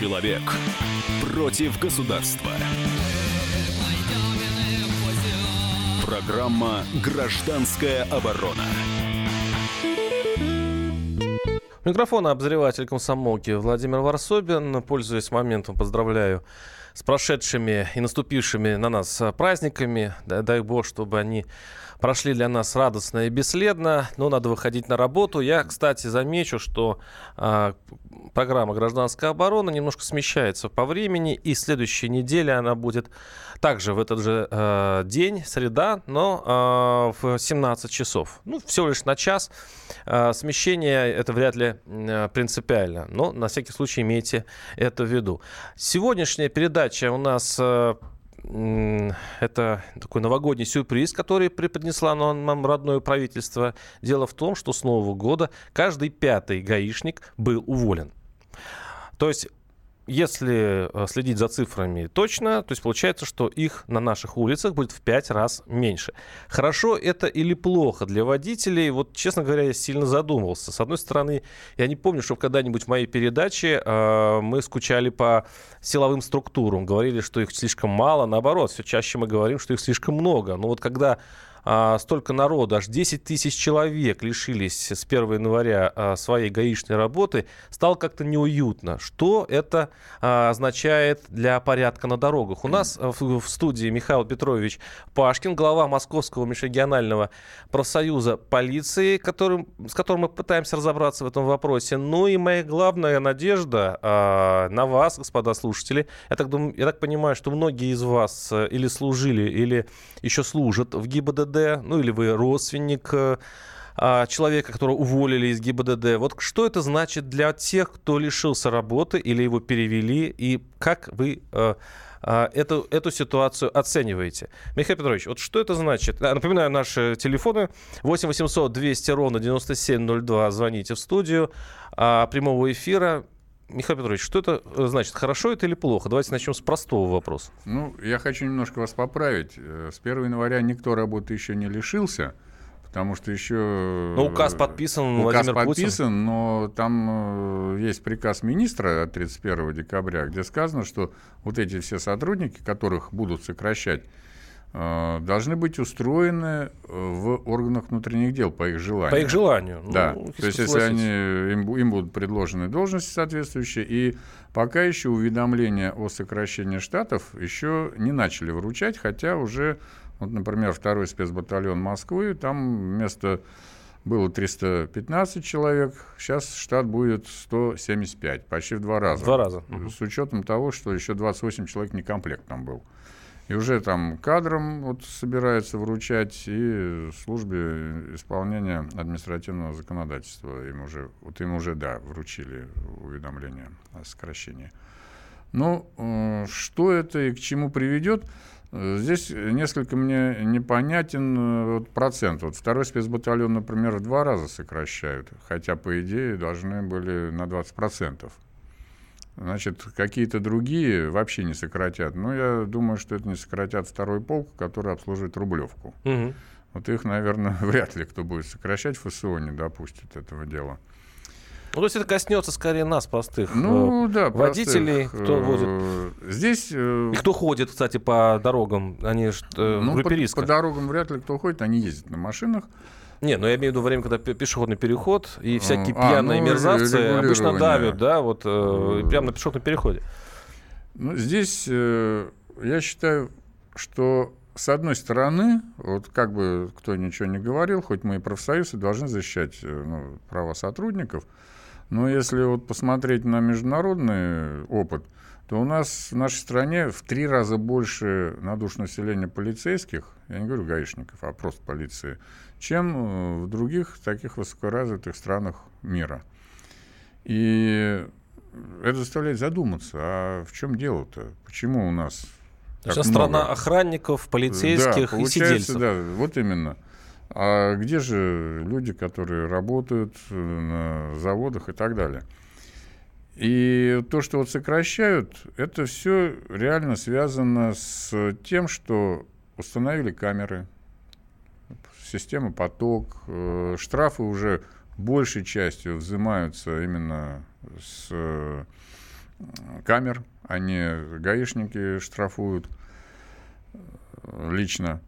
Человек против государства. Программа «Гражданская оборона». Микрофон обозреватель комсомолки Владимир Варсобин. Пользуясь моментом, поздравляю с прошедшими и наступившими на нас праздниками. Дай бог, чтобы они прошли для нас радостно и бесследно, но надо выходить на работу. Я, кстати, замечу, что э, программа «Гражданская оборона» немножко смещается по времени, и следующей неделе она будет также в этот же э, день, среда, но э, в 17 часов. Ну, всего лишь на час. Э, смещение это вряд ли э, принципиально, но на всякий случай имейте это в виду. Сегодняшняя передача у нас э, это такой новогодний сюрприз, который преподнесло нам родное правительство. Дело в том, что с Нового года каждый пятый гаишник был уволен. То есть если э, следить за цифрами точно, то есть получается, что их на наших улицах будет в пять раз меньше. Хорошо это или плохо для водителей? Вот, честно говоря, я сильно задумывался. С одной стороны, я не помню, что когда-нибудь в моей передаче э, мы скучали по силовым структурам, говорили, что их слишком мало. Наоборот, все чаще мы говорим, что их слишком много. Но вот когда а, столько народу, аж 10 тысяч человек лишились с 1 января а, своей гаишной работы, стало как-то неуютно. Что это а, означает для порядка на дорогах? У нас в, в студии Михаил Петрович Пашкин, глава Московского межрегионального профсоюза полиции, которым, с которым мы пытаемся разобраться в этом вопросе. Ну и моя главная надежда а, на вас, господа слушатели. Я так, думаю, я так понимаю, что многие из вас э, или служили, или еще служат в ГИБДД ГИБДД, ну или вы родственник э, а, человека, которого уволили из ГИБДД. Вот что это значит для тех, кто лишился работы или его перевели, и как вы э, а, эту, эту ситуацию оцениваете. Михаил Петрович, вот что это значит? Напоминаю, наши телефоны 8 800 200 ровно 9702. Звоните в студию а, прямого эфира. Михаил Петрович, что это э, значит? Хорошо это или плохо? Давайте начнем с простого вопроса. Ну, я хочу немножко вас поправить. Э, с 1 января никто работы еще не лишился, потому что еще... Но ну, указ подписан, указ Владимир подписан, Путин. но там э, есть приказ министра от 31 декабря, где сказано, что вот эти все сотрудники, которых будут сокращать, Э, должны быть устроены э, в органах внутренних дел по их желанию. По их желанию. Да. Ну, То есть, если они, им, им будут предложены должности соответствующие, и пока еще уведомления о сокращении штатов еще не начали вручать, хотя уже, вот, например, второй спецбатальон Москвы, там вместо было 315 человек, сейчас штат будет 175, почти в два раза. Два раза. С учетом того, что еще 28 человек не комплект там был. И уже там кадрам вот собираются вручать и службе исполнения административного законодательства им уже, вот им уже, да, вручили уведомление о сокращении. Ну, э, что это и к чему приведет? Здесь несколько мне непонятен э, вот, процент. Вот второй спецбатальон, например, в два раза сокращают, хотя, по идее, должны были на 20% значит, какие-то другие вообще не сократят. Но я думаю, что это не сократят второй полк, который обслуживает Рублевку. Угу. Вот их, наверное, вряд ли кто будет сокращать, ФСО не допустит этого дела. Ну, то есть это коснется скорее нас, простых ну, э, да, водителей, простых, кто возит. Здесь... Э, И кто ходит, кстати, по дорогам, они э, ну, по, по дорогам вряд ли кто ходит, они ездят на машинах. Не, ну я имею в виду время, когда пешеходный переход, и всякие а, пьяные ну, мерзавцы обычно давят, да, вот э, прямо на пешеходном переходе. Ну, здесь э, я считаю, что с одной стороны, вот как бы кто ничего не говорил, хоть мы и профсоюзы должны защищать э, ну, права сотрудников, но если вот посмотреть на международный опыт, то у нас в нашей стране в три раза больше на душу населения полицейских, я не говорю гаишников, а просто полиции, чем э, в других таких высокоразвитых странах мира. И это заставляет задуматься, а в чем дело-то? Почему у нас так Сейчас много? страна охранников, полицейских да, и сидельцев. Да, вот именно. А где же люди, которые работают э, на заводах и так далее? И то, что вот сокращают, это все реально связано с тем, что установили камеры, система поток, э, штрафы уже большей частью взимаются именно с камер, они гаишники штрафуют лично.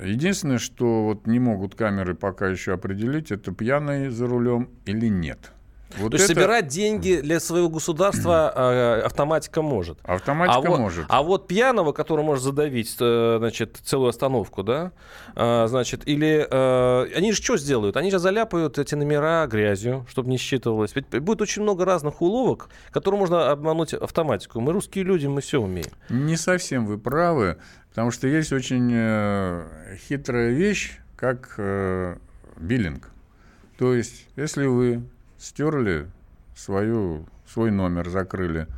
Единственное, что вот не могут камеры пока еще определить, это пьяный за рулем или нет. Вот То это... есть собирать деньги для своего государства э, автоматика может. Автоматика а вот, может. А вот пьяного, который может задавить э, значит, целую остановку, да, э, значит, или э, они же что сделают? Они же заляпают эти номера грязью, чтобы не считывалось. Ведь будет очень много разных уловок, которые можно обмануть автоматику. Мы русские люди, мы все умеем. Не совсем вы правы, потому что есть очень э, хитрая вещь, как э, биллинг. То есть, если вы стерли свою, свой номер, закрыли.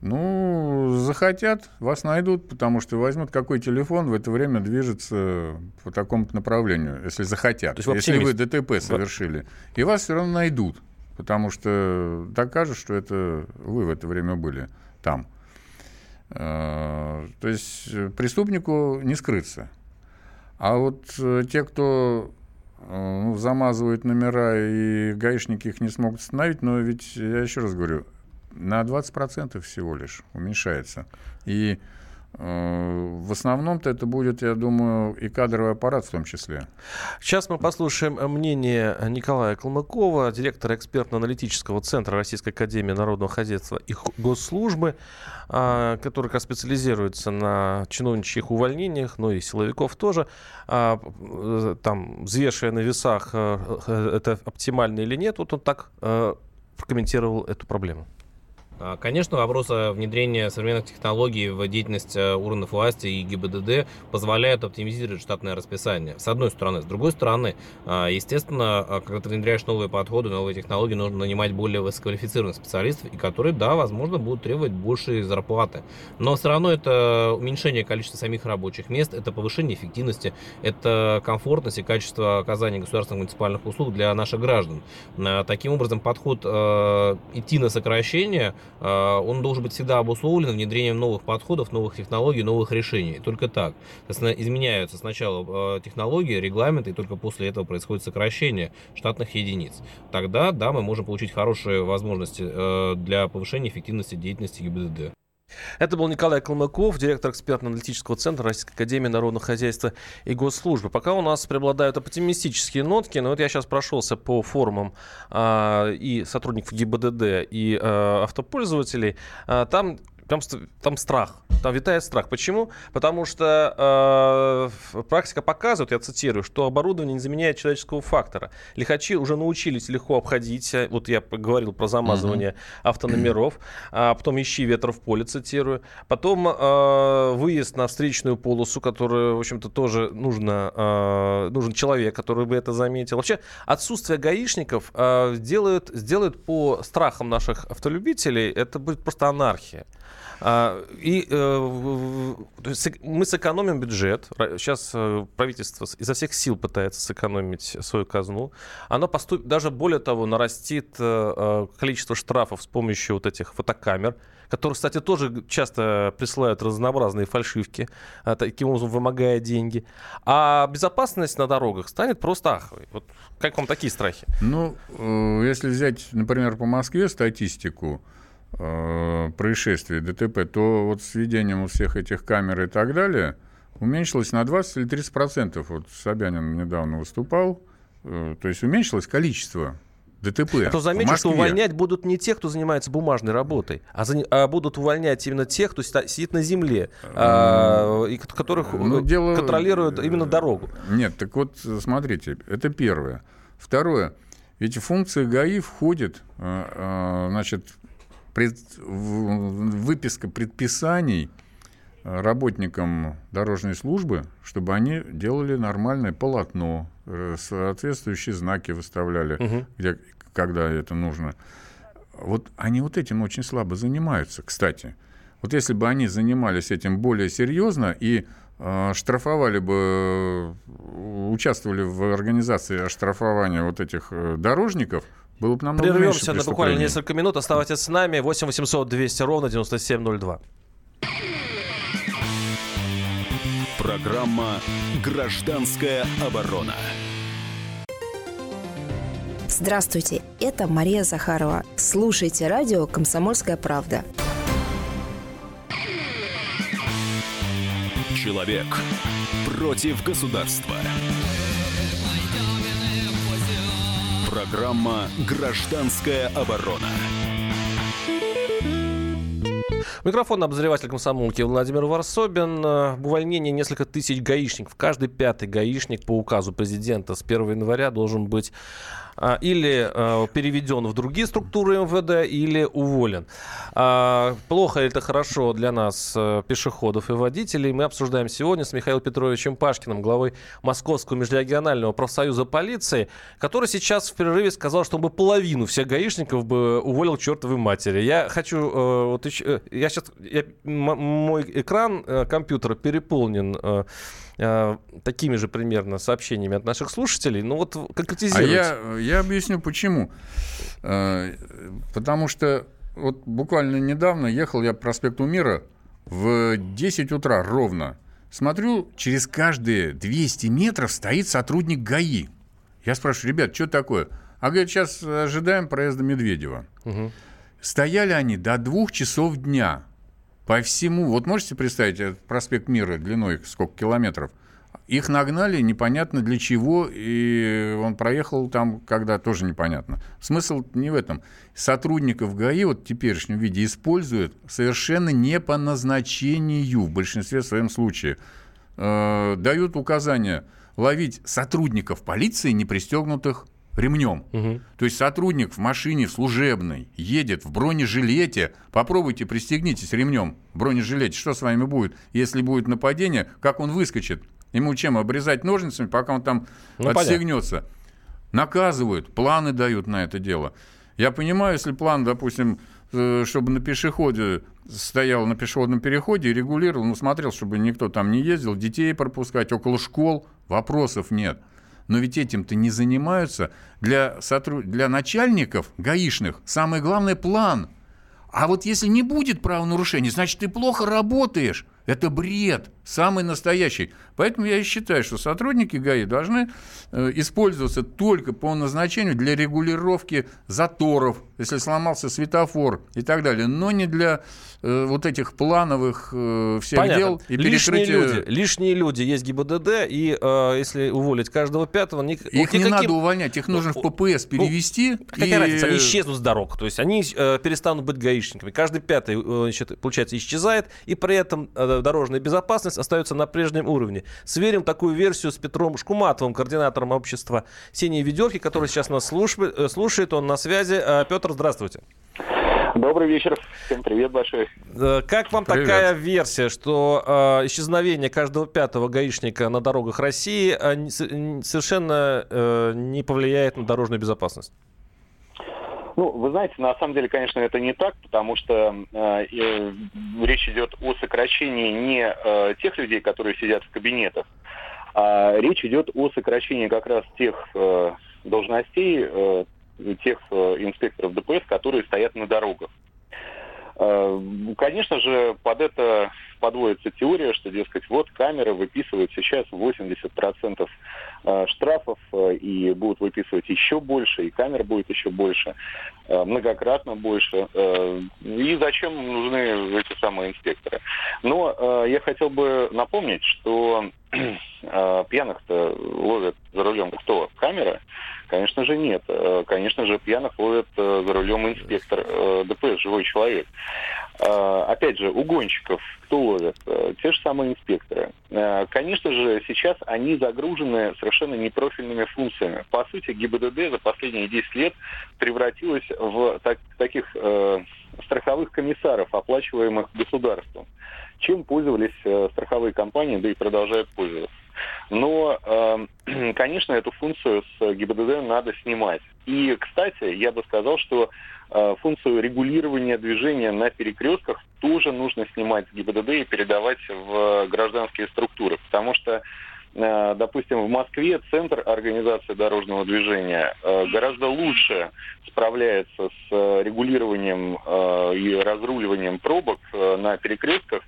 Ну, захотят, вас найдут, потому что возьмут какой телефон, в это время движется по такому направлению, если захотят. То есть если вы ДТП совершили. И вас все равно найдут, потому что докажут, что это вы в это время были там. А, то есть преступнику не скрыться. А вот э, те, кто замазывают номера, и гаишники их не смогут остановить, но ведь, я еще раз говорю, на 20% всего лишь уменьшается. И э, в основном-то это будет, я думаю, и кадровый аппарат в том числе. Сейчас мы послушаем мнение Николая Калмыкова, директора экспертно-аналитического центра Российской Академии Народного Хозяйства и Госслужбы, а, который как специализируется на чиновничьих увольнениях, но и силовиков тоже. А, э, там, взвешивая на весах, э, это оптимально или нет, вот он так прокомментировал эту проблему. А, конечно, вопрос внедрения современных технологий в деятельность э, органов власти и ГИБДД позволяет оптимизировать штатное расписание. С одной стороны. С другой стороны, а, естественно, а, когда ты внедряешь новые подходы, новые технологии, нужно нанимать более высококвалифицированных специалистов, и которые, да, возможно, будут требовать большей зарплаты. Но все равно это уменьшение количества самих рабочих мест, это повышение эффективности, это комфортность и качество оказания государственных муниципальных услуг для наших граждан. Таким образом, подход э, идти на сокращение – он должен быть всегда обусловлен внедрением новых подходов, новых технологий, новых решений. Только так. Изменяются сначала а, технологии, регламенты, и только после этого происходит сокращение штатных единиц. Тогда, да, мы можем получить хорошие возможности э, для повышения эффективности деятельности ГИБДД. Это был Николай Калмыков, директор экспертно-аналитического центра Российской Академии Народного Хозяйства и Госслужбы. Пока у нас преобладают оптимистические нотки, но вот я сейчас прошелся по форумам э, и сотрудников ГИБДД, и э, автопользователей. Э, там там, там страх, там витает страх. Почему? Потому что э, практика показывает, я цитирую, что оборудование не заменяет человеческого фактора. Лихачи уже научились легко обходить, э, вот я говорил про замазывание uh-huh. автономеров, а потом ищи ветер в поле, цитирую, потом э, выезд на встречную полосу, которую, в общем-то, тоже нужно, э, нужен человек, который бы это заметил. Вообще, отсутствие гаишников э, делают, сделают по страхам наших автолюбителей, это будет просто анархия. А, и э, мы сэкономим бюджет. Сейчас э, правительство изо всех сил пытается сэкономить свою казну. Оно поступит, даже более того, нарастит э, количество штрафов с помощью вот этих фотокамер, которые, кстати, тоже часто присылают разнообразные фальшивки, таким образом вымогая деньги. А безопасность на дорогах станет просто аховой. Вот как вам такие страхи? Ну, если взять, например, по Москве статистику, происшествий, ДТП, то вот с введением всех этих камер и так далее уменьшилось на 20 или 30 процентов. Вот Собянин недавно выступал, э, то есть уменьшилось количество ДТП. А то замечу, что увольнять будут не те, кто занимается бумажной работой, а, за, а будут увольнять именно тех, кто сидит на земле, а, и которых ну, дело... контролируют именно дорогу. Нет, так вот, смотрите, это первое. Второе. Ведь функция ГАИ входит, э, э, значит, пред, выписка предписаний э, работникам дорожной службы, чтобы они делали нормальное полотно, э, соответствующие знаки выставляли, угу. где, когда это нужно. Вот они вот этим очень слабо занимаются, кстати. Вот если бы они занимались этим более серьезно и э, штрафовали бы, участвовали в организации оштрафования вот этих э, дорожников, было бы намного Прервемся на буквально несколько минут. Оставайтесь с нами. 8 800 200 ровно 9702. Программа «Гражданская оборона». Здравствуйте, это Мария Захарова. Слушайте радио «Комсомольская правда». Человек против государства. Программа «Гражданская оборона». Микрофон обозреватель комсомолки Владимир Варсобин. Э, увольнение несколько тысяч гаишников. Каждый пятый гаишник по указу президента с 1 января должен быть или а, переведен в другие структуры МВД, или уволен. А, плохо это хорошо для нас, э, пешеходов и водителей, мы обсуждаем сегодня с Михаилом Петровичем Пашкиным, главой Московского межрегионального профсоюза полиции, который сейчас в перерыве сказал, что он бы половину всех гаишников бы уволил чертовой матери. Я хочу... Э, вот, э, я сейчас... Я, мой экран компьютера переполнен э, такими же примерно сообщениями от наших слушателей. Ну вот конкретизируйте. А я, я объясню почему. Э, потому что вот буквально недавно ехал я по проспекту Мира в 10 утра ровно. Смотрю, через каждые 200 метров стоит сотрудник ГАИ. Я спрашиваю, ребят, что такое? А говорят, сейчас ожидаем проезда Медведева. Угу. Стояли они до двух часов дня. По всему, вот можете представить, этот проспект Мира длиной сколько километров? Их нагнали непонятно для чего, и он проехал там, когда тоже непонятно. Смысл не в этом. Сотрудников ГАИ вот в теперешнем виде используют совершенно не по назначению в большинстве своем случае. Э, дают указания ловить сотрудников полиции, не пристегнутых ремнем. Угу. То есть сотрудник в машине служебной едет в бронежилете. Попробуйте пристегнитесь ремнем в бронежилете. Что с вами будет, если будет нападение? Как он выскочит? Ему чем обрезать ножницами, пока он там ну, отстегнется? Понятно. Наказывают, планы дают на это дело. Я понимаю, если план, допустим, э, чтобы на пешеходе стоял на пешеходном переходе и регулировал, ну, смотрел, чтобы никто там не ездил, детей пропускать около школ, вопросов нет. Но ведь этим-то не занимаются. Для, сотруд... для начальников гаишных самое главное – план. А вот если не будет правонарушений, значит, ты плохо работаешь. Это бред, самый настоящий. Поэтому я и считаю, что сотрудники ГАИ должны э, использоваться только по назначению для регулировки заторов, если сломался светофор и так далее, но не для э, вот этих плановых э, всех Понятно. дел и лишние люди, лишние люди есть ГИБДД, и э, если уволить каждого пятого... Ни... Их вот не никаким... надо увольнять, их нужно в ППС перевести. Ну, какая и... разница, они исчезнут с дорог, то есть они э, перестанут быть гаишниками. Каждый пятый, э, значит, получается, исчезает, и при этом э, дорожная безопасность остается на прежнем уровне. Сверим такую версию с Петром Шкуматовым, координатором общества «Синие ведерки», который сейчас нас слушает. Э, слушает он на связи. Петр, здравствуйте. Добрый вечер. Всем привет большой. Как вам привет. такая версия, что э, исчезновение каждого пятого гаишника на дорогах России э, совершенно э, не повлияет на дорожную безопасность? Ну, вы знаете, на самом деле, конечно, это не так, потому что э, э, речь идет о сокращении не э, тех людей, которые сидят в кабинетах, а речь идет о сокращении как раз тех э, должностей, э, тех э, инспекторов ДПС, которые стоят на дорогах. Э, конечно же, под это подводится теория, что, дескать, вот камеры выписывают сейчас 80% э, штрафов и будут выписывать еще больше, и камер будет еще больше, многократно больше. И зачем нужны эти самые инспекторы? Но я хотел бы напомнить, что пьяных-то ловят за рулем кто? Камера? Конечно же нет. Э, конечно же пьяных ловят э, за рулем инспектор э, ДПС, живой человек. Опять же, угонщиков кто ловят? Те же самые инспекторы. Конечно же, сейчас они загружены совершенно непрофильными функциями. По сути, ГИБДД за последние 10 лет превратилась в так, таких э, страховых комиссаров, оплачиваемых государством. Чем пользовались э, страховые компании, да и продолжают пользоваться. Но, э, конечно, эту функцию с ГИБДД надо снимать. И, кстати, я бы сказал, что э, функцию регулирования движения на перекрестках тоже нужно снимать с ГИБДД и передавать в гражданские структуры. Потому что э, допустим, в Москве центр организации дорожного движения гораздо лучше справляется с регулированием и разруливанием пробок на перекрестках,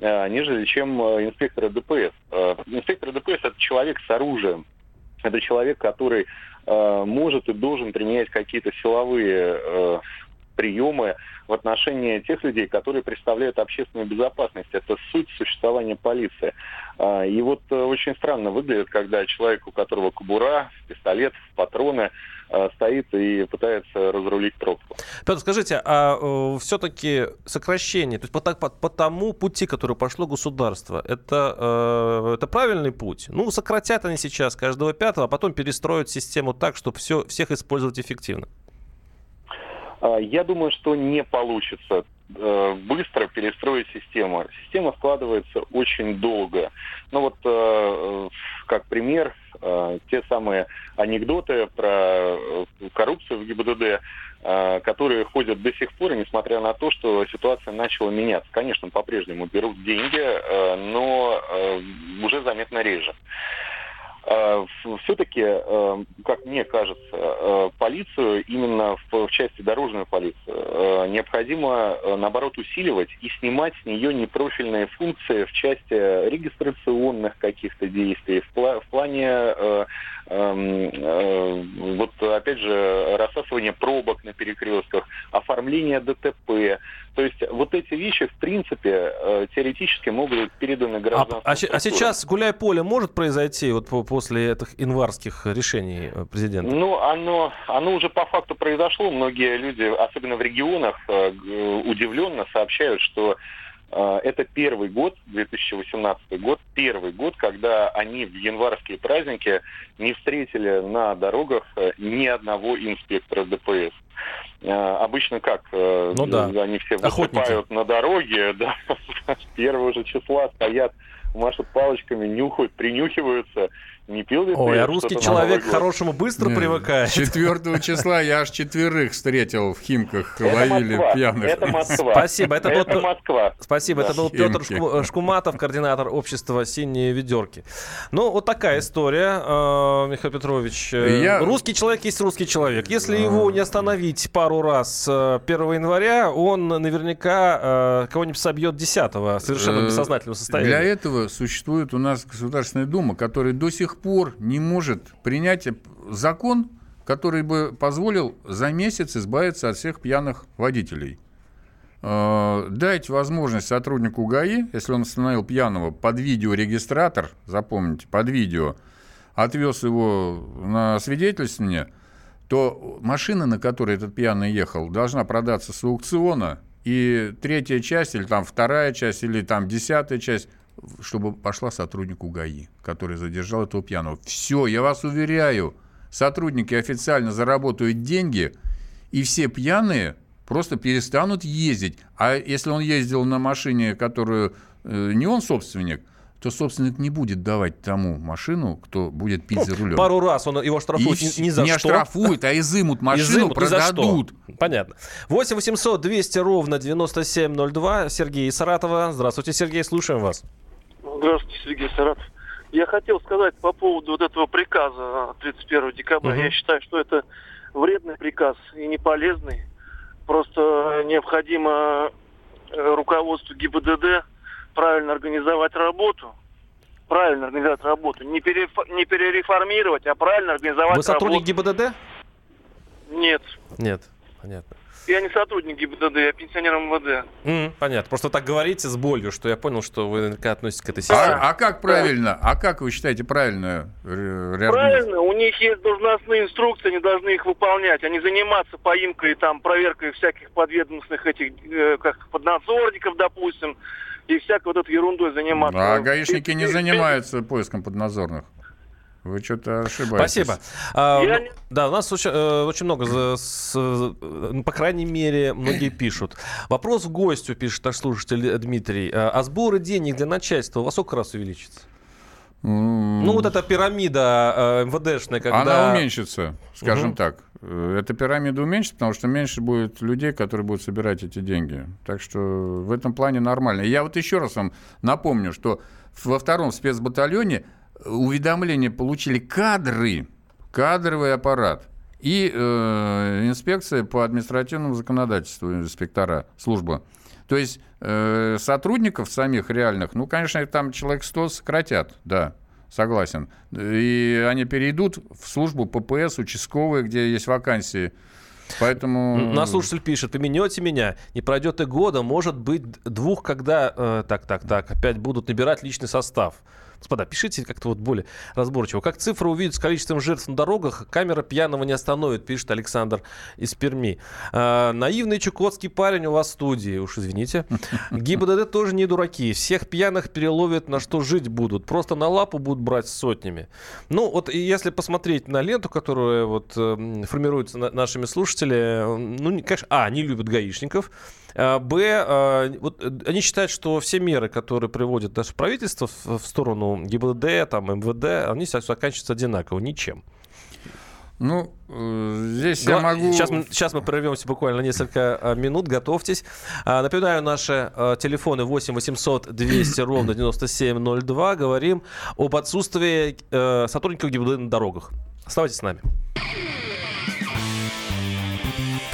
Э, нежели чем э, инспекторы ДПС. Э, инспектор ДПС – это человек с оружием. Это человек, который э, может и должен применять какие-то силовые э, приемы в отношении тех людей, которые представляют общественную безопасность. Это суть существования полиции. А, и вот э, очень странно выглядит, когда человек, у которого кобура, пистолет, патроны, э, стоит и пытается разрулить пробку. Петр, скажите, а э, все-таки сокращение, то есть по, по, по тому пути, который пошло государство, это, э, это правильный путь? Ну, сократят они сейчас каждого пятого, а потом перестроят систему так, чтобы все, всех использовать эффективно. А, я думаю, что не получится э, быстро перестроить систему. Система складывается очень долго. Ну вот, э, как пример, э, те самые анекдоты про коррупцию в ГИБДД, которые ходят до сих пор, несмотря на то, что ситуация начала меняться. Конечно, по-прежнему берут деньги, но уже заметно реже. Э, все-таки, э, как мне кажется, э, полицию, именно в, части дорожную полицию, необходимо, наоборот, усиливать и снимать с нее непрофильные функции в части регистрационных каких-то действий, в, плане, эм, вот опять же, рассасывания пробок на перекрестках, оформления ДТП. То есть вот эти вещи, в принципе, теоретически могут быть переданы гражданам. А, а, а сейчас гуляй поле может произойти вот по, после этих январских решений э, президента? Ну, оно, оно уже по факту произошло. Многие люди, особенно в регионах, э, удивленно сообщают, что э, это первый год, 2018 год, первый год, когда они в январские праздники не встретили на дорогах ни одного инспектора ДПС. Обычно как? Ну, да. Они все выступают Охотники. на дороге, да, с первого же числа стоят машут палочками, нюхают, принюхиваются. Не пил ли Ой, ты а русский человек к хорошему быстро Нет, привыкает. 4 числа я аж четверых встретил в Химках, это ловили Москва. пьяных. Это Москва. Спасибо. Это, это был, Москва. Спасибо. Да. Это был Петр Шку, Шкуматов, координатор общества «Синие ведерки». Ну, вот такая история, э, Михаил Петрович. Я... Русский человек есть русский человек. Если его не остановить пару раз 1 э, января, он наверняка э, кого-нибудь собьет 10 совершенно бессознательного состояния. Для этого существует у нас Государственная Дума, которая до сих пор не может принять закон, который бы позволил за месяц избавиться от всех пьяных водителей. Э, дайте возможность сотруднику ГАИ, если он остановил пьяного под видеорегистратор, запомните, под видео, отвез его на свидетельствование, то машина, на которой этот пьяный ехал, должна продаться с аукциона, и третья часть, или там вторая часть, или там десятая часть чтобы пошла сотруднику ГАИ, который задержал этого пьяного. Все, я вас уверяю, сотрудники официально заработают деньги, и все пьяные просто перестанут ездить. А если он ездил на машине, которую э, не он собственник, то собственник не будет давать тому машину, кто будет пить ну, за рулем. Пару раз он его штрафует и, ни за не что. Не оштрафуют, а изымут машину, изымут, продадут. Понятно. 8 800 200 ровно 9702. Сергей из Саратова. Здравствуйте, Сергей, слушаем вас. Здравствуйте, Сергей Саратов. Я хотел сказать по поводу вот этого приказа 31 декабря. Угу. Я считаю, что это вредный приказ и не полезный. Просто необходимо э, руководству ГИБДД правильно организовать работу. Правильно организовать работу. Не, пере, не перереформировать, а правильно организовать Вы сотрудник работу. ГИБДД? Нет. Нет, понятно. Я не сотрудник ГИБДД, я пенсионер МВД. Mm, понятно. Просто так говорите с болью, что я понял, что вы наверняка относитесь к этой системе. А, а как правильно? А как вы считаете правильно? Правильно. У них есть должностные инструкции, они должны их выполнять. Они заниматься поимкой, там, проверкой всяких подведомственных этих, э, как поднадзорников, допустим, и всякой вот этой ерундой заниматься. А гаишники не занимаются поиском поднадзорных. Вы что-то ошибаетесь. Спасибо. А, Я... Да, у нас очень, э, очень много, за, с, ну, по крайней мере, многие пишут. Вопрос к гостю, пишет наш слушатель Дмитрий. А, а сборы денег для начальства во сколько раз увеличится? Mm. Ну, вот эта пирамида э, МВДшная, когда... Она уменьшится, скажем угу. так. Эта пирамида уменьшится, потому что меньше будет людей, которые будут собирать эти деньги. Так что в этом плане нормально. Я вот еще раз вам напомню, что во втором спецбатальоне уведомление получили кадры, кадровый аппарат и э, инспекция по административному законодательству, инспектора, служба. То есть э, сотрудников самих реальных, ну, конечно, там человек 100 сократят, да. согласен. И они перейдут в службу ППС, участковые, где есть вакансии. Поэтому... Наш слушатель пишет, поменете меня, не пройдет и года, может быть двух, когда, э, так, так, так, опять будут набирать личный состав. Господа, пишите как-то вот более разборчиво. Как цифры увидят с количеством жертв на дорогах, камера пьяного не остановит, пишет Александр из Перми. А, наивный чукотский парень у вас в студии, уж извините. ГИБДД тоже не дураки. Всех пьяных переловят, на что жить будут. Просто на лапу будут брать сотнями. Ну, вот если посмотреть на ленту, которая вот э, формируется на, нашими слушателями, ну, конечно, а, они любят гаишников, Б, а, вот э, они считают, что все меры, которые приводит наше правительство в, сторону ГИБДД, там, МВД, они заканчиваются одинаково, ничем. Ну, э, здесь Гла- я могу... Сейчас мы, сейчас мы прервемся буквально несколько а, минут, готовьтесь. Напоминаю, наши телефоны 8 800 200 ровно 9702. Говорим об отсутствии э, сотрудников ГИБДД на дорогах. Оставайтесь с нами.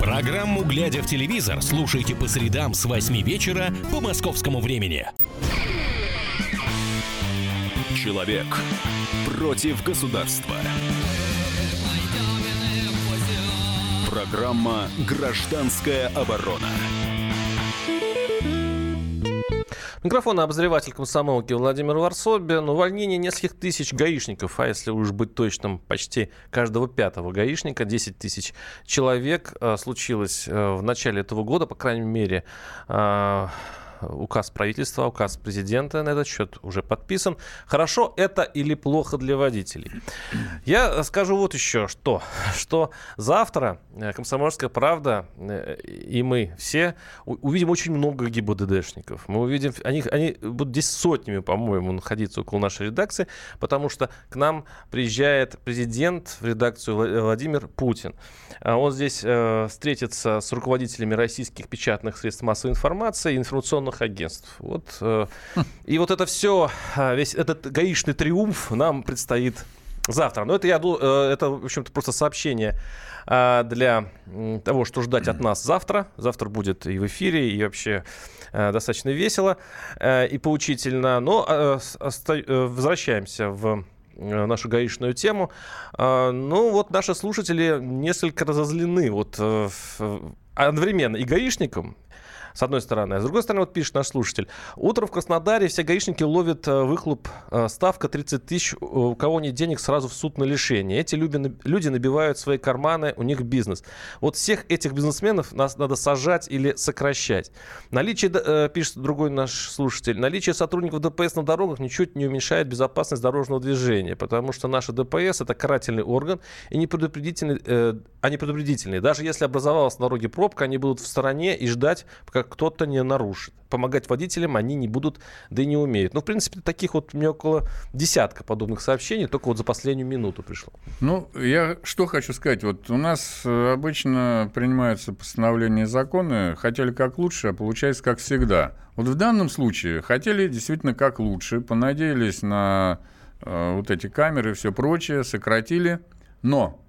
Программу «Глядя в телевизор» слушайте по средам с 8 вечера по московскому времени. Человек против государства. Программа «Гражданская оборона». Микрофон обозреватель комсомолки Владимир Варсобин. Увольнение нескольких тысяч гаишников, а если уж быть точным, почти каждого пятого гаишника, 10 тысяч человек, э, случилось э, в начале этого года, по крайней мере, э, указ правительства, указ президента на этот счет уже подписан. Хорошо это или плохо для водителей? Я скажу вот еще что, что завтра э, «Комсомольская правда» э, и мы все увидим очень много ГИБДДшников. Мы увидим, они, они будут здесь сотнями, по-моему, находиться около нашей редакции, потому что к нам приезжает президент в редакцию Владимир Путин. А он здесь э, встретится с руководителями российских печатных средств массовой информации, информационных информационных агентств. Вот, э, и вот это все, э, весь этот гаишный триумф нам предстоит завтра. Но это, я, э, это в общем-то, просто сообщение для того, что ждать от нас завтра. Завтра будет и в эфире, и вообще достаточно весело и поучительно. Но возвращаемся в нашу гаишную тему. Ну, вот наши слушатели несколько разозлены вот одновременно и гаишникам, с одной стороны. А с другой стороны, вот пишет наш слушатель. Утром в Краснодаре все гаишники ловят э, выхлоп, э, ставка 30 тысяч, у кого нет денег, сразу в суд на лишение. Эти люди, люди набивают свои карманы, у них бизнес. Вот всех этих бизнесменов нас надо сажать или сокращать. Наличие, э, пишет другой наш слушатель, наличие сотрудников ДПС на дорогах ничуть не уменьшает безопасность дорожного движения, потому что наши ДПС это карательный орган и не предупредительный, э, они предупредительные. Даже если образовалась на дороге пробка, они будут в стороне и ждать, пока кто-то не нарушит. Помогать водителям они не будут, да и не умеют. Ну, в принципе, таких вот мне около десятка подобных сообщений только вот за последнюю минуту пришло. Ну, я что хочу сказать. Вот у нас э, обычно принимаются постановления и законы, хотели как лучше, а получается как всегда. Вот в данном случае хотели действительно как лучше, понадеялись на э, вот эти камеры и все прочее, сократили, но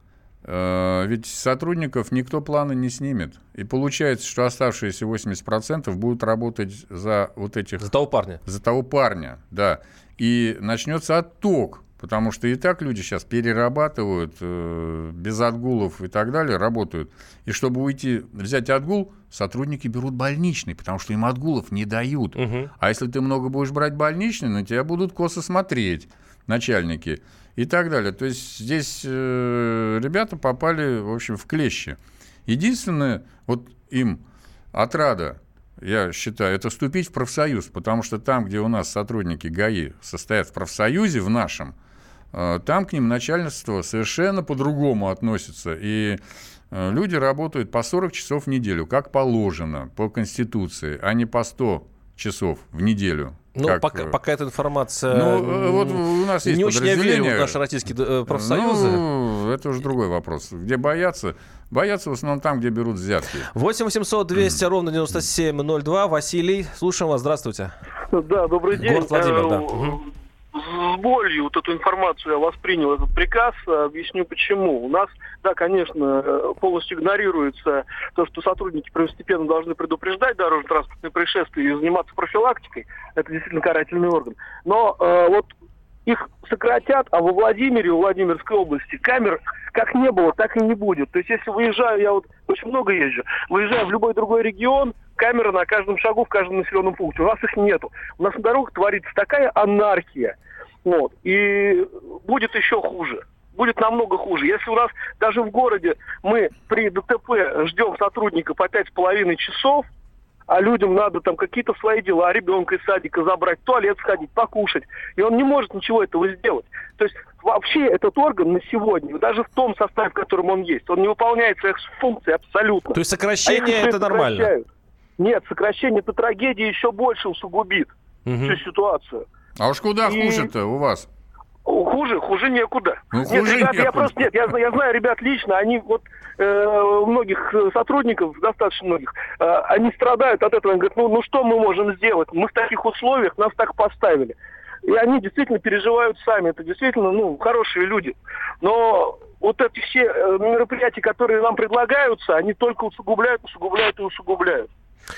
ведь сотрудников никто планы не снимет. И получается, что оставшиеся 80% будут работать за вот этих... За того парня. За того парня, да. И начнется отток, потому что и так люди сейчас перерабатывают, э, без отгулов и так далее, работают. И чтобы уйти, взять отгул, сотрудники берут больничный, потому что им отгулов не дают. Угу. А если ты много будешь брать больничный, на тебя будут косо смотреть начальники и так далее. То есть здесь э, ребята попали, в общем, в клещи. Единственное, вот им отрада, я считаю, это вступить в профсоюз, потому что там, где у нас сотрудники ГАИ состоят в профсоюзе, в нашем, э, там к ним начальство совершенно по-другому относится. И э, люди работают по 40 часов в неделю, как положено, по Конституции, а не по 100 часов в неделю. Ну, как, пока, э, пока эта информация... Ну, э, вот у нас есть не очень подразделения. в наши российские э, профсоюзы. Ну, это уже другой вопрос. Где боятся? Боятся в основном там, где берут взятки. 8 800 200 ровно 9702. Василий, слушаем вас. Здравствуйте. Да, добрый день. Город Владимир, да. С болью вот эту информацию я воспринял, этот приказ. Объясню почему. У нас, да, конечно, полностью игнорируется то, что сотрудники первостепенно должны предупреждать дорожно-транспортные происшествия и заниматься профилактикой. Это действительно карательный орган. Но э, вот их сократят, а во Владимире, у Владимирской области камер как не было, так и не будет. То есть если выезжаю, я вот очень много езжу, выезжаю в любой другой регион, камеры на каждом шагу, в каждом населенном пункте. У нас их нету. У нас на дорогах творится такая анархия. Вот. И будет еще хуже. Будет намного хуже. Если у нас даже в городе мы при ДТП ждем сотрудника по пять с половиной часов, а людям надо там какие-то свои дела, ребенка из садика забрать, в туалет сходить, покушать. И он не может ничего этого сделать. То есть вообще этот орган на сегодня, даже в том составе, в котором он есть, он не выполняет своих функций абсолютно. То есть А сокращение и это нормально? сокращают. Нет, сокращение это трагедия еще больше усугубит Мгм. всю ситуацию. А уж куда И- хуже-то у вас? Хуже, хуже некуда. Ну, нет, хуже ребят, я некуда. просто нет, я, я знаю ребят лично, они вот э, многих э, сотрудников, достаточно многих, э, они страдают от этого, они говорят, ну, ну что мы можем сделать? Мы в таких условиях, нас так поставили. И они действительно переживают сами, это действительно, ну, хорошие люди. Но вот эти все э, мероприятия, которые нам предлагаются, они только усугубляют, усугубляют и усугубляют.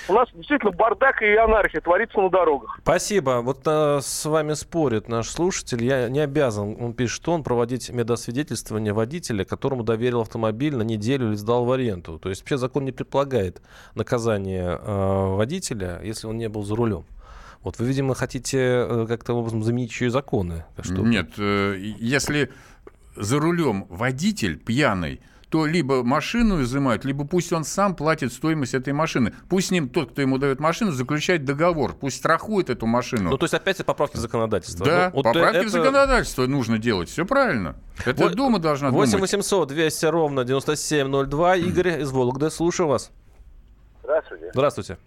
У нас действительно бардак и анархия творится на дорогах. Спасибо. Вот э, с вами спорит наш слушатель. Я не обязан, он пишет, что он проводить медосвидетельствование водителя, которому доверил автомобиль на неделю или сдал в аренду. То есть вообще закон не предполагает наказание э, водителя, если он не был за рулем. Вот вы, видимо, хотите э, как-то образом заменить еще и законы. Что Нет, э, если за рулем водитель пьяный, то либо машину изымают, либо пусть он сам платит стоимость этой машины. Пусть с ним тот, кто ему дает машину, заключает договор. Пусть страхует эту машину. Ну, то есть опять это поправки законодательства. да, Ну, вот поправки это- в законодательство нужно делать. Все правильно. Это Вот Дума должна 8 думать. 800 200 ровно 9702. Игорь из Вологды, слушаю вас. Здравствуйте. Здравствуйте.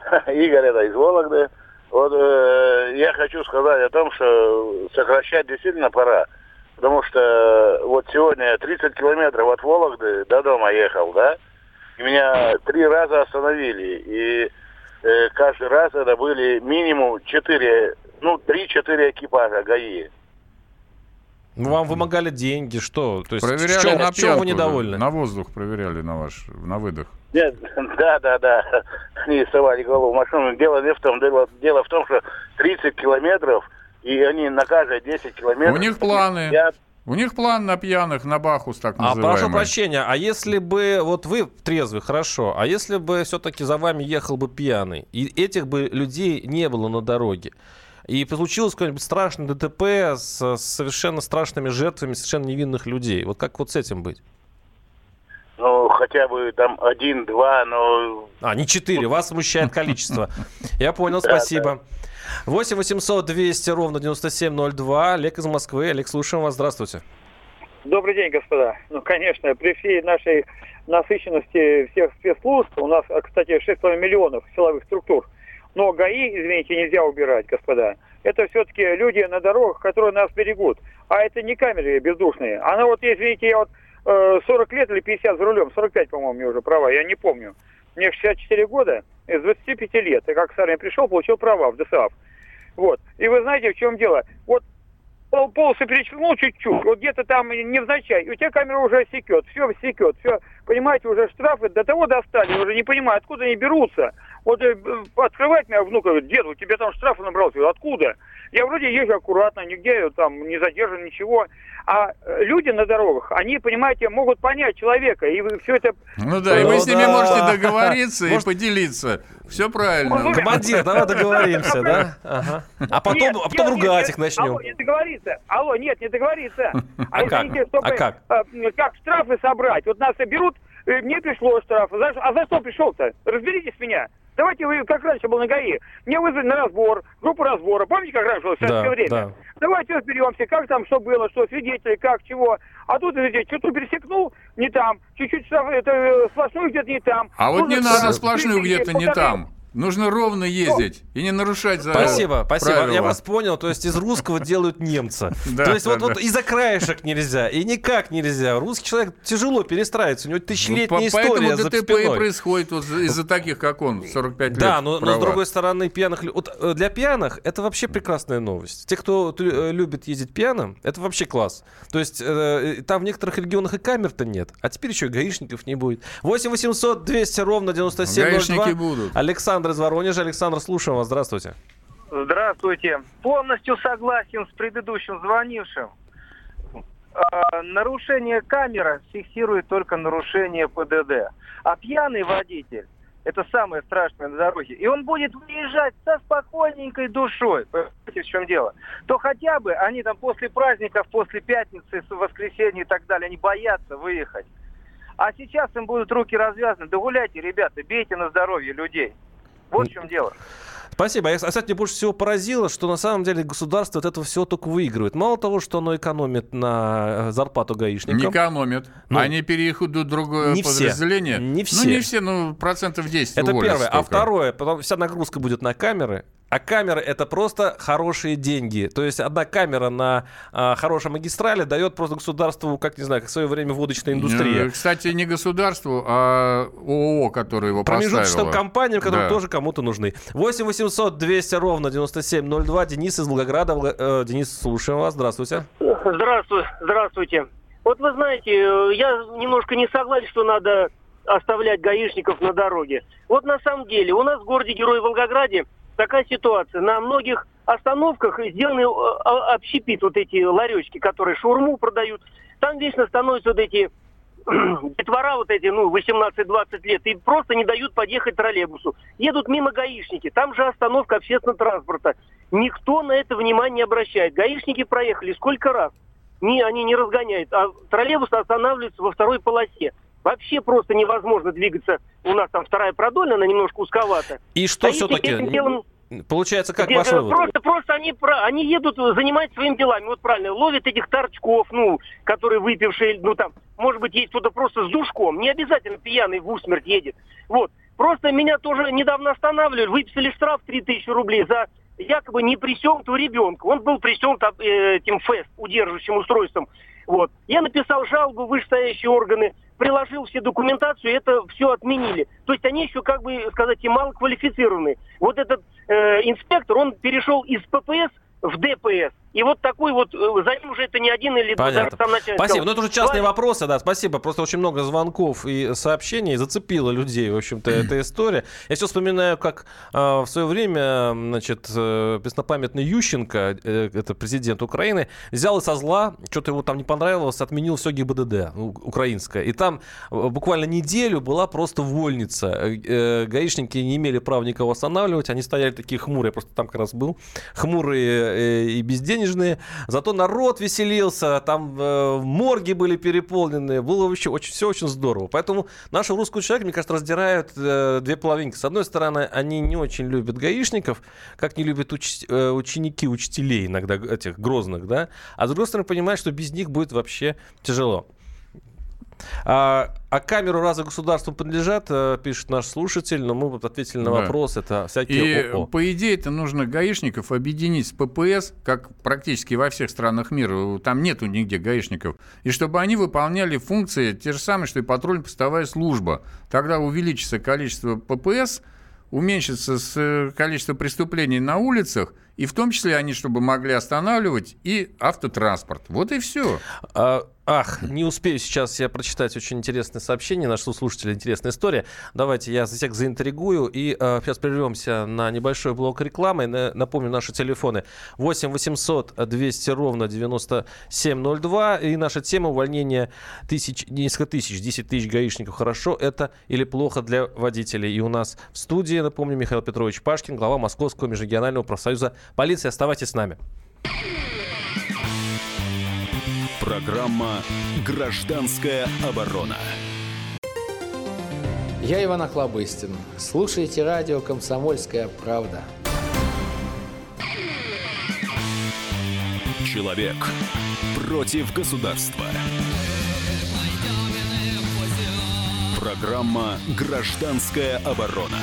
Игорь, это из Вологды. Вот э, я хочу сказать о том, что сокращать действительно пора. Потому что э, вот сегодня 30 километров от Вологды до дома ехал, да? И меня три раза остановили. И э, каждый раз это были минимум 4, ну, 3-4 экипажа ГАИ. Ну, Вам вымогали деньги, что? То есть Проверяли в чем, на в чем вы недовольны? На воздух проверяли на ваш, на выдох. Нет, да, да, да. Они совали голову в машину. Дело не в том, дело, дело в том, что 30 километров, и они на каждые 10 километров... У них планы. Я- У них план на пьяных, на бахус так А называемый. прошу прощения, а если бы вот вы трезвый, хорошо, а если бы все-таки за вами ехал бы пьяный, и этих бы людей не было на дороге, и случилось какое-нибудь страшное ДТП с, совершенно страшными жертвами совершенно невинных людей, вот как вот с этим быть? Ну, хотя бы там один-два, но... А, не четыре, вас смущает количество. Я понял, спасибо. 8 800 200 ровно 9702. Олег из Москвы. Олег, слушаем вас. Здравствуйте. Добрый день, господа. Ну, конечно, при всей нашей насыщенности всех спецслужб, у нас, а, кстати, 6,5 миллионов силовых структур, но ГАИ, извините, нельзя убирать, господа. Это все-таки люди на дорогах, которые нас берегут. А это не камеры бездушные. Она вот, извините, я вот э, 40 лет или 50 за рулем, 45, по-моему, мне уже права, я не помню. Мне 64 года, из 25 лет. Я как с армии пришел, получил права в ДСАФ. Вот. И вы знаете, в чем дело? Вот пол, полосы перечеркнул чуть-чуть, вот где-то там невзначай, и у тебя камера уже секет, все секет, все, понимаете, уже штрафы до того достали, уже не понимаю, откуда они берутся. Вот э, открывает меня внук, говорит, дед, у тебя там штрафы набрался, откуда? Я вроде езжу аккуратно, нигде там не задержан, ничего. А э, люди на дорогах, они, понимаете, могут понять человека, и все это... Ну да, и вы Ну с ними да. можете договориться и поделиться. Все правильно. Командир, давай договоримся, да? Ага. А потом, Нет, а потом нет, ругать нет, их начнем. Алло, не договориться. Алло, нет, не договориться. А как? извините, чтобы, А как? э, как штрафы собрать? Вот нас берут, э, мне пришло штраф. А за что пришел-то? Разберитесь меня. Давайте вы, как раньше был на ГАИ, мне вызвали на разбор, группу разбора. Помните, как раньше было в советское Да, время? да. Давайте разберемся, как там, что было, что свидетели, как, чего. А тут, видите, что-то пересекнул, не там. Чуть-чуть это, э, сплошную где-то не там. А вот Ну, не надо сплошную извините, где-то не там. Нужно ровно ездить и не нарушать за Спасибо, спасибо. правила. Я вас понял. То есть из русского делают немца. То есть вот, вот из-за краешек нельзя, и никак нельзя. Русский человек тяжело перестраивается. У него тысячелетняя Поэтому история за ДТП и происходит из-за таких, как он, 45 лет. Да, но, с другой стороны, пьяных... Вот э, для пьяных это вообще прекрасная новость. Те, кто э, любит ездить пьяным, это вообще класс. То есть э, там в некоторых регионах и камер-то нет, а теперь еще и гаишников не будет. 8 800 200 ровно 9702. Гаишники будут. Александр из Воронежа. Александр, слушаем вас. Здравствуйте. Здравствуйте. Полностью согласен с предыдущим звонившим. А, нарушение камеры фиксирует только нарушение ПДД. А пьяный водитель – это самое страшное на дороге. И он будет выезжать со спокойненькой душой. Понимаете, в чем дело? То хотя бы они там после праздников, после пятницы, воскресенья и так далее, они боятся выехать. А сейчас им будут руки развязаны. Да гуляйте, ребята, бейте на здоровье людей. Вот в чем дело. Спасибо. Я, кстати, мне больше всего поразило, что на самом деле государство от этого всего только выигрывает. Мало того, что оно экономит на э, зарплату гаишникам. Не экономят. Ну, Они переходят в другое не все. подразделение. Не все. Ну, не все, ну, процентов 10 Это первое. А только. второе, потом вся нагрузка будет на камеры. А камеры это просто хорошие деньги. То есть одна камера на а, хорошей магистрали дает просто государству, как не знаю, как в свое время водочная индустрия. Э, Кстати, не государству, а ООО, которое его Промежуточным компаниям, которые Да. тоже кому-то нужны. 8 800 200 ровно 9702. Денис из Волгограда. Волго- э, Денис, слушаем вас. Здравствуйте. Здравствуй, здравствуйте. Вот вы знаете, э, я немножко не согласен, что надо оставлять гаишников на дороге. Вот на самом деле у нас в городе Герой Волгограде такая ситуация. На многих остановках сделаны э, общепит, вот эти ларечки, которые шаурму продают. Там вечно становятся вот эти детвора вот эти, ну, 18-20 лет, и просто не дают подъехать троллейбусу. Едут мимо гаишники, там же остановка общественного транспорта. Никто на это внимание не обращает. Гаишники проехали сколько раз? Не, они не разгоняют, а троллейбус останавливается во второй полосе. Вообще просто невозможно двигаться. У нас там вторая продольная, она немножко узковата. И что все-таки? этим делом Получается, как где- ваш вывод? Просто, просто они, они едут, э, занимаются своими делами. Вот правильно, ловят этих торчков, ну, которые выпившие, ну, там, может быть, есть кто-то просто с душком. Не обязательно пьяный в усмерть едет. Вот. Просто меня тоже недавно останавливали, выписали штраф 3000 рублей за якобы не пристегнутого ребенка. Он был пристегнут э, этим ФЭС, удерживающим устройством. Вот. Я написал жалобу вышестоящие органы, приложил все документацию, это все отменили. То есть они еще, как бы сказать, и малоквалифицированные. Вот этот э, инспектор, он перешел из ППС в ДПС. И вот такой вот, э, за ним уже это не один или даже Понятно. там начальник Спасибо. Ну, это уже частные «Ваня, вопросы, да, спасибо. Просто очень много звонков и сообщений зацепило людей, в общем-то, эта история. Я все вспоминаю, как э, в свое время, значит, э, преснопамятный Ющенко, э, это президент Украины, взял и со зла, что-то ему там не понравилось, отменил все ГИБДД украинское. И там э, буквально неделю была просто вольница. Э, э, гаишники не имели права никого останавливать, они стояли такие хмурые, я просто там как раз был, хмурые э, и безденежные. Зато народ веселился, там э, морги были переполнены, было вообще очень, все очень здорово. Поэтому нашего русского человека, мне кажется, раздирают э, две половинки. С одной стороны, они не очень любят гаишников, как не любят уч- э, ученики учителей иногда этих грозных, да, а с другой стороны, понимают, что без них будет вообще тяжело. А, а камеру разве государству принадлежат, э, пишет наш слушатель, но мы ответили на Да. вопрос, это И, всякие ООО. по идее, это нужно гаишников объединить с ППС, как практически во всех странах мира. Там нету нигде гаишников. И чтобы они выполняли функции те же самые, что и патрульно-постовая служба. Тогда увеличится количество ППС, уменьшится э, количество преступлений на улицах, и в том числе они, чтобы могли останавливать и автотранспорт. Вот и все. А, ах, не успею сейчас я прочитать очень интересное сообщение. Нашего слушателя интересная история. Давайте я всех заинтригую. И а, сейчас прервемся на небольшой блок рекламы. На- напомню, наши телефоны 8 800 200 ровно 9702. И наша тема увольнения тысяч, несколько тысяч, 10 тысяч гаишников. Хорошо это или плохо для водителей? И у нас в студии, напомню, Михаил Петрович Пашкин, глава Московского межрегионального профсоюза полиции. Оставайтесь с нами. Программа «Гражданская оборона». Я Иван Охлобыстин. Слушайте радио «Комсомольская правда». Человек против государства. Программа «Гражданская оборона».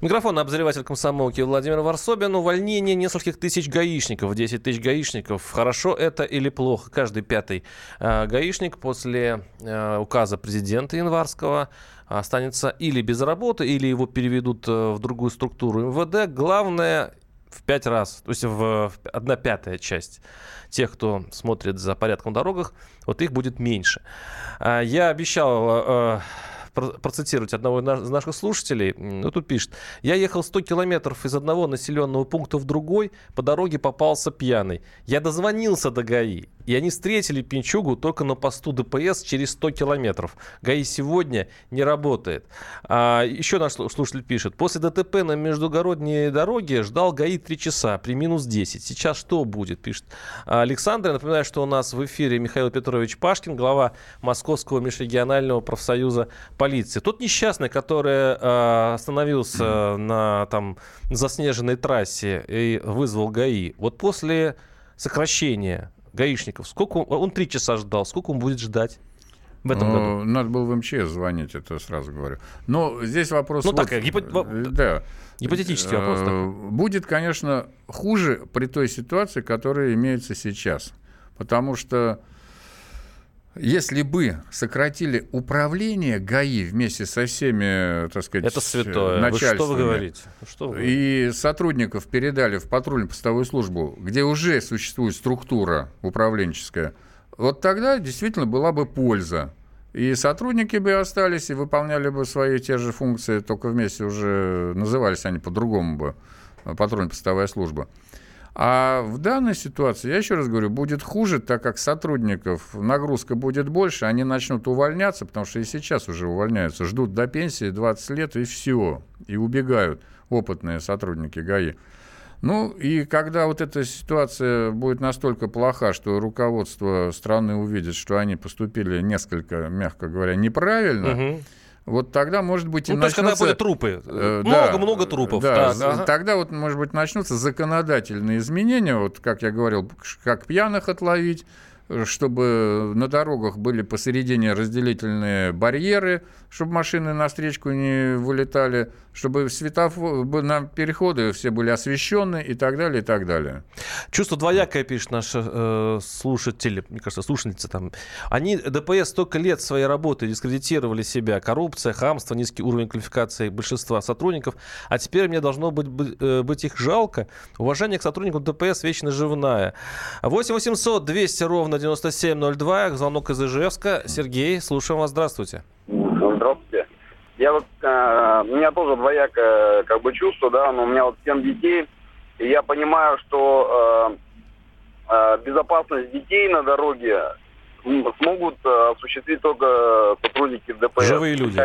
Микрофон обозреватель комсомолки Владимир Варсобин. Увольнение нескольких тысяч гаишников, 10 тысяч гаишников. Хорошо это или плохо? Каждый пятый э, гаишник после э, указа президента январского останется или без работы, или его переведут э, в другую структуру МВД. Главное в пять раз, то есть в одна пятая часть тех, кто смотрит за порядком дорогах, вот их будет меньше. А, я обещал э, процитировать одного из наших слушателей. Ну, тут пишет. Я ехал 100 километров из одного населенного пункта в другой, по дороге попался пьяный. Я дозвонился до ГАИ, и они встретили Пинчугу только на посту ДПС через 100 километров. ГАИ сегодня не работает. А, еще наш слушатель пишет. После ДТП на междугородней дороге ждал ГАИ 3 часа при минус 10. Сейчас что будет, пишет Александр. Я напоминаю, что у нас в эфире Михаил Петрович Пашкин, глава Московского межрегионального профсоюза полиции. Тот несчастный, который э, остановился на там заснеженной трассе и вызвал ГАИ, вот после сокращения гаишников, сколько он, он три часа ждал, сколько он будет ждать? в этом ну, году? Надо было в МЧС звонить, это сразу говорю. Но здесь вопрос... Ну вот, так, гипо... Э, да. гипотетический вопрос. Э, будет, конечно, хуже при той ситуации, которая имеется сейчас. Потому что если бы сократили управление ГАИ вместе со всеми, так сказать, Это святое. Вы что вы говорите? Что вы говорите? И сотрудников передали в патрульно-постовую службу, где уже существует структура управленческая, вот тогда действительно была бы польза. И сотрудники бы остались и выполняли бы свои те же функции, только вместе уже назывались они по-другому бы, патрульно-постовая служба. А в данной ситуации, я еще раз говорю, будет хуже, так как сотрудников нагрузка будет больше, они начнут увольняться, потому что и сейчас уже увольняются, ждут до пенсии 20 лет и все, и убегают опытные сотрудники ГАИ. Ну и когда вот эта ситуация будет настолько плоха, что руководство страны увидит, что они поступили несколько, мягко говоря, неправильно, угу вот тогда, может быть, и ну, начнутся... то есть, когда были трупы, много-много да, трупов. Да, так, ага. тогда вот, может быть, начнутся законодательные изменения, вот, как я говорил, как пьяных отловить, чтобы на дорогах были посередине разделительные барьеры, чтобы машины на встречку не вылетали, чтобы светофор, на переходы все были освещены и так далее, и так далее. Чувство двоякое, пишет наш э, слушатель, мне кажется, слушательница там. Они, ДПС, столько лет своей работы дискредитировали себя. Коррупция, хамство, низкий уровень квалификации большинства сотрудников. А теперь мне должно быть, быть, э, быть их жалко. Уважение к сотрудникам ДПС вечно живная. 8 800 200 ровно 9702. Звонок из Ижевска. Сергей, слушаем вас. Здравствуйте. Здравствуйте. Я вот, э, у меня тоже двоякое как бы чувство, да, но у меня вот 7 детей, и я понимаю, что э, э, безопасность детей на дороге смогут э, осуществить только сотрудники ДПС. Живые люди.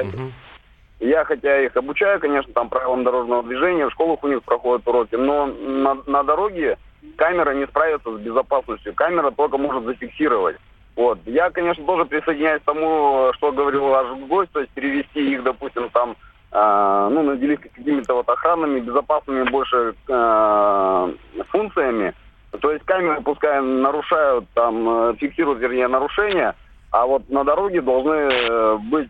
Я, я хотя их обучаю, конечно, там правилам дорожного движения, в школах у них проходят уроки, но на, на дороге камера не справится с безопасностью. Камера только может зафиксировать. Вот. Я, конечно, тоже присоединяюсь к тому, что говорил ваш гость, то есть перевести их, допустим, там, э, ну, наделить какими-то вот охранными, безопасными больше э, функциями. То есть камеры пускай нарушают, там, э, фиксируют, вернее, нарушения, а вот на дороге должны э, быть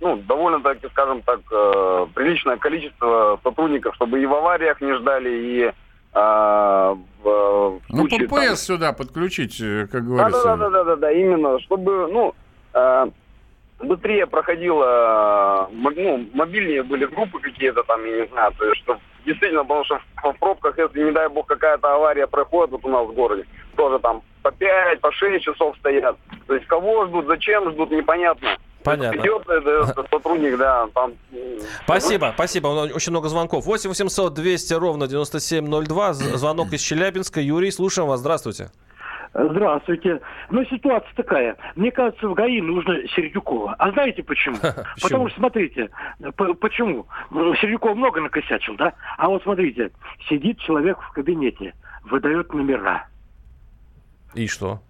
ну, довольно-таки, скажем так, э, приличное количество сотрудников, чтобы и в авариях не ждали, и а, в, ну, ППС там... сюда подключить, э, как говорится. Да, да, да, да, да, да, именно, чтобы, ну, э, быстрее проходило, ну, мобильнее были группы какие-то там, я не знаю, то есть, чтобы действительно, потому что в, в пробках, если, не дай бог, какая-то авария проходит вот у нас в городе, тоже там по 5, по 6 часов стоят. То есть кого ждут, зачем ждут, непонятно. Понятно. Идет это, сотрудник, да, там... Спасибо, спасибо. Очень много звонков. 8 800 200 ровно 9702. Звонок из Челябинска. Юрий, слушаем вас. Здравствуйте. Здравствуйте. Ну, ситуация такая. Мне кажется, в ГАИ нужно Сердюкова. А знаете почему? Потому что, смотрите, почему? Сердюков много накосячил, да? А вот смотрите, сидит человек в кабинете, выдает номера. И что?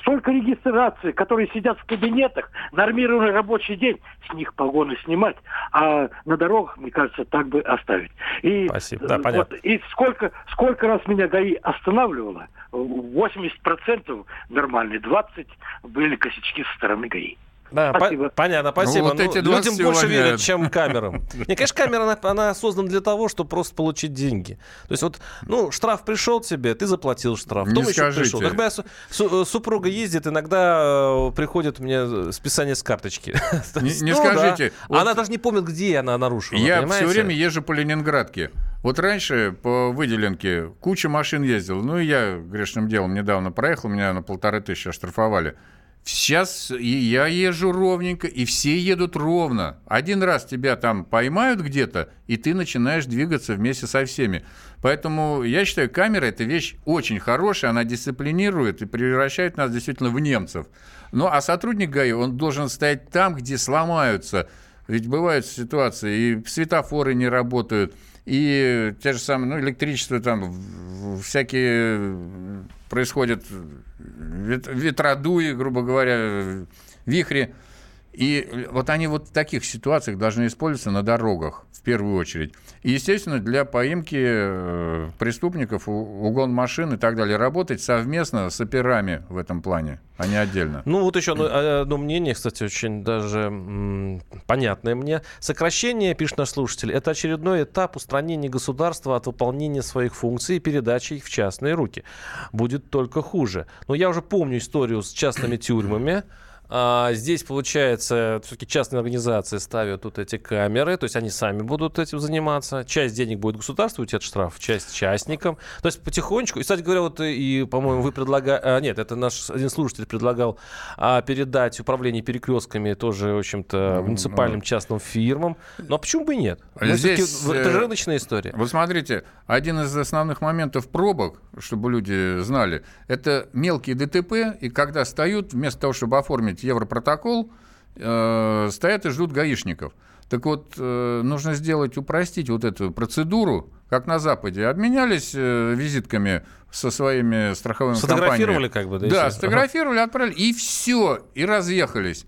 Столько регистраций, которые сидят в кабинетах, нормированный рабочий день, с них погоны снимать, а на дорогах, мне кажется, так бы оставить. И, Спасибо, да, понятно. Вот, и сколько, сколько раз меня ГАИ останавливало, 80% нормальные, 20% были косячки со стороны ГАИ. Да, спасибо. По- понятно, спасибо. Ну, вот ну, эти людям больше верят, чем камерам. Мне, конечно, камера, она, она создана для того, чтобы просто получить деньги. То есть вот, ну, штраф пришел тебе, ты заплатил штраф. Не скажите. еще пришел. Когда су- су- супруга ездит, иногда э, приходит мне списание с карточки. Не, не ну, скажите. Да. Вот она даже не помнит, где она нарушила. Я понимаете? все время езжу по Ленинградке. Вот раньше по выделенке куча машин ездил. Ну, и я грешным делом недавно проехал, меня на полторы тысячи оштрафовали. Сейчас я езжу ровненько, и все едут ровно. Один раз тебя там поймают где-то, и ты начинаешь двигаться вместе со всеми. Поэтому я считаю, камера – это вещь очень хорошая, она дисциплинирует и превращает нас действительно в немцев. Ну, а сотрудник ГАИ, он должен стоять там, где сломаются. Ведь бывают ситуации, и светофоры не работают, и те же самые, ну, электричество там, всякие происходят ветродуи, грубо говоря, вихри. И вот они вот в таких ситуациях должны использоваться на дорогах в первую очередь. И, естественно, для поимки э, преступников, угон машин и так далее, работать совместно с операми в этом плане, а не отдельно. Ну, вот еще одно, а, одно мнение, кстати, очень даже понятное мне. Сокращение, пишет наш слушатель, это очередной этап устранения государства от выполнения своих функций и передачи их в частные руки. Будет только хуже. Но я уже помню историю с частными тюрьмами, а, здесь, получается, все-таки частные организации ставят тут эти камеры, то есть они сами будут этим заниматься. Часть денег будет государству уйти от штраф, часть частникам. То есть потихонечку. И, кстати говоря, вот и, по-моему, вы предлагали... А, нет, это наш один слушатель предлагал а, передать управление перекрестками тоже, в общем-то, муниципальным ну, частным фирмам. Но почему бы и нет? Ну, здесь, это же рыночная история. Вы смотрите, один из основных моментов пробок, чтобы люди знали, это мелкие ДТП, и когда встают, вместо того, чтобы оформить выполнить Европротокол, э, стоят и ждут гаишников. Так вот, э, нужно сделать, упростить вот эту процедуру, как на Западе. Обменялись э, визитками со своими страховыми компаниями. Сфотографировали как бы, да? Да, сфотографировали, отправили, и все, и разъехались.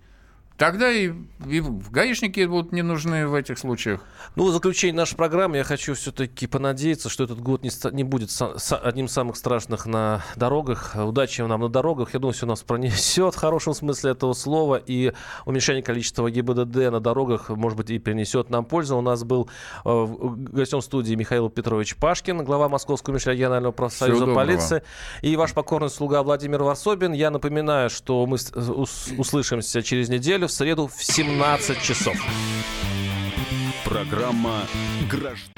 Тогда и, и гаишники будут не нужны в этих случаях. Ну, в заключение нашей программы я хочу все-таки понадеяться, что этот год не, не будет с, с, одним из самых страшных на дорогах. Удачи нам на дорогах. Я думаю, все нас пронесет в хорошем смысле этого слова. И уменьшение количества ГИБДД на дорогах, может быть, и принесет нам пользу. У нас был э, гостем студии Михаил Петрович Пашкин, глава Московского межрегионального профсоюза полиции. И ваш покорный слуга Владимир Варсобин. Я напоминаю, что мы услышимся через неделю неделю в среду в 17 часов. Программа «Граждан».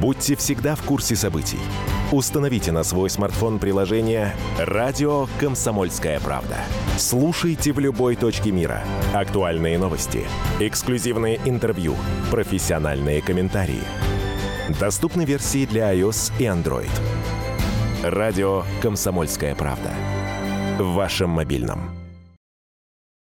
Будьте всегда в курсе событий. Установите на свой смартфон приложение «Радио Комсомольская правда». Слушайте в любой точке мира. Актуальные новости, эксклюзивные интервью, профессиональные комментарии. Доступны версии для iOS и Android. «Радио Комсомольская правда». В вашем мобильном.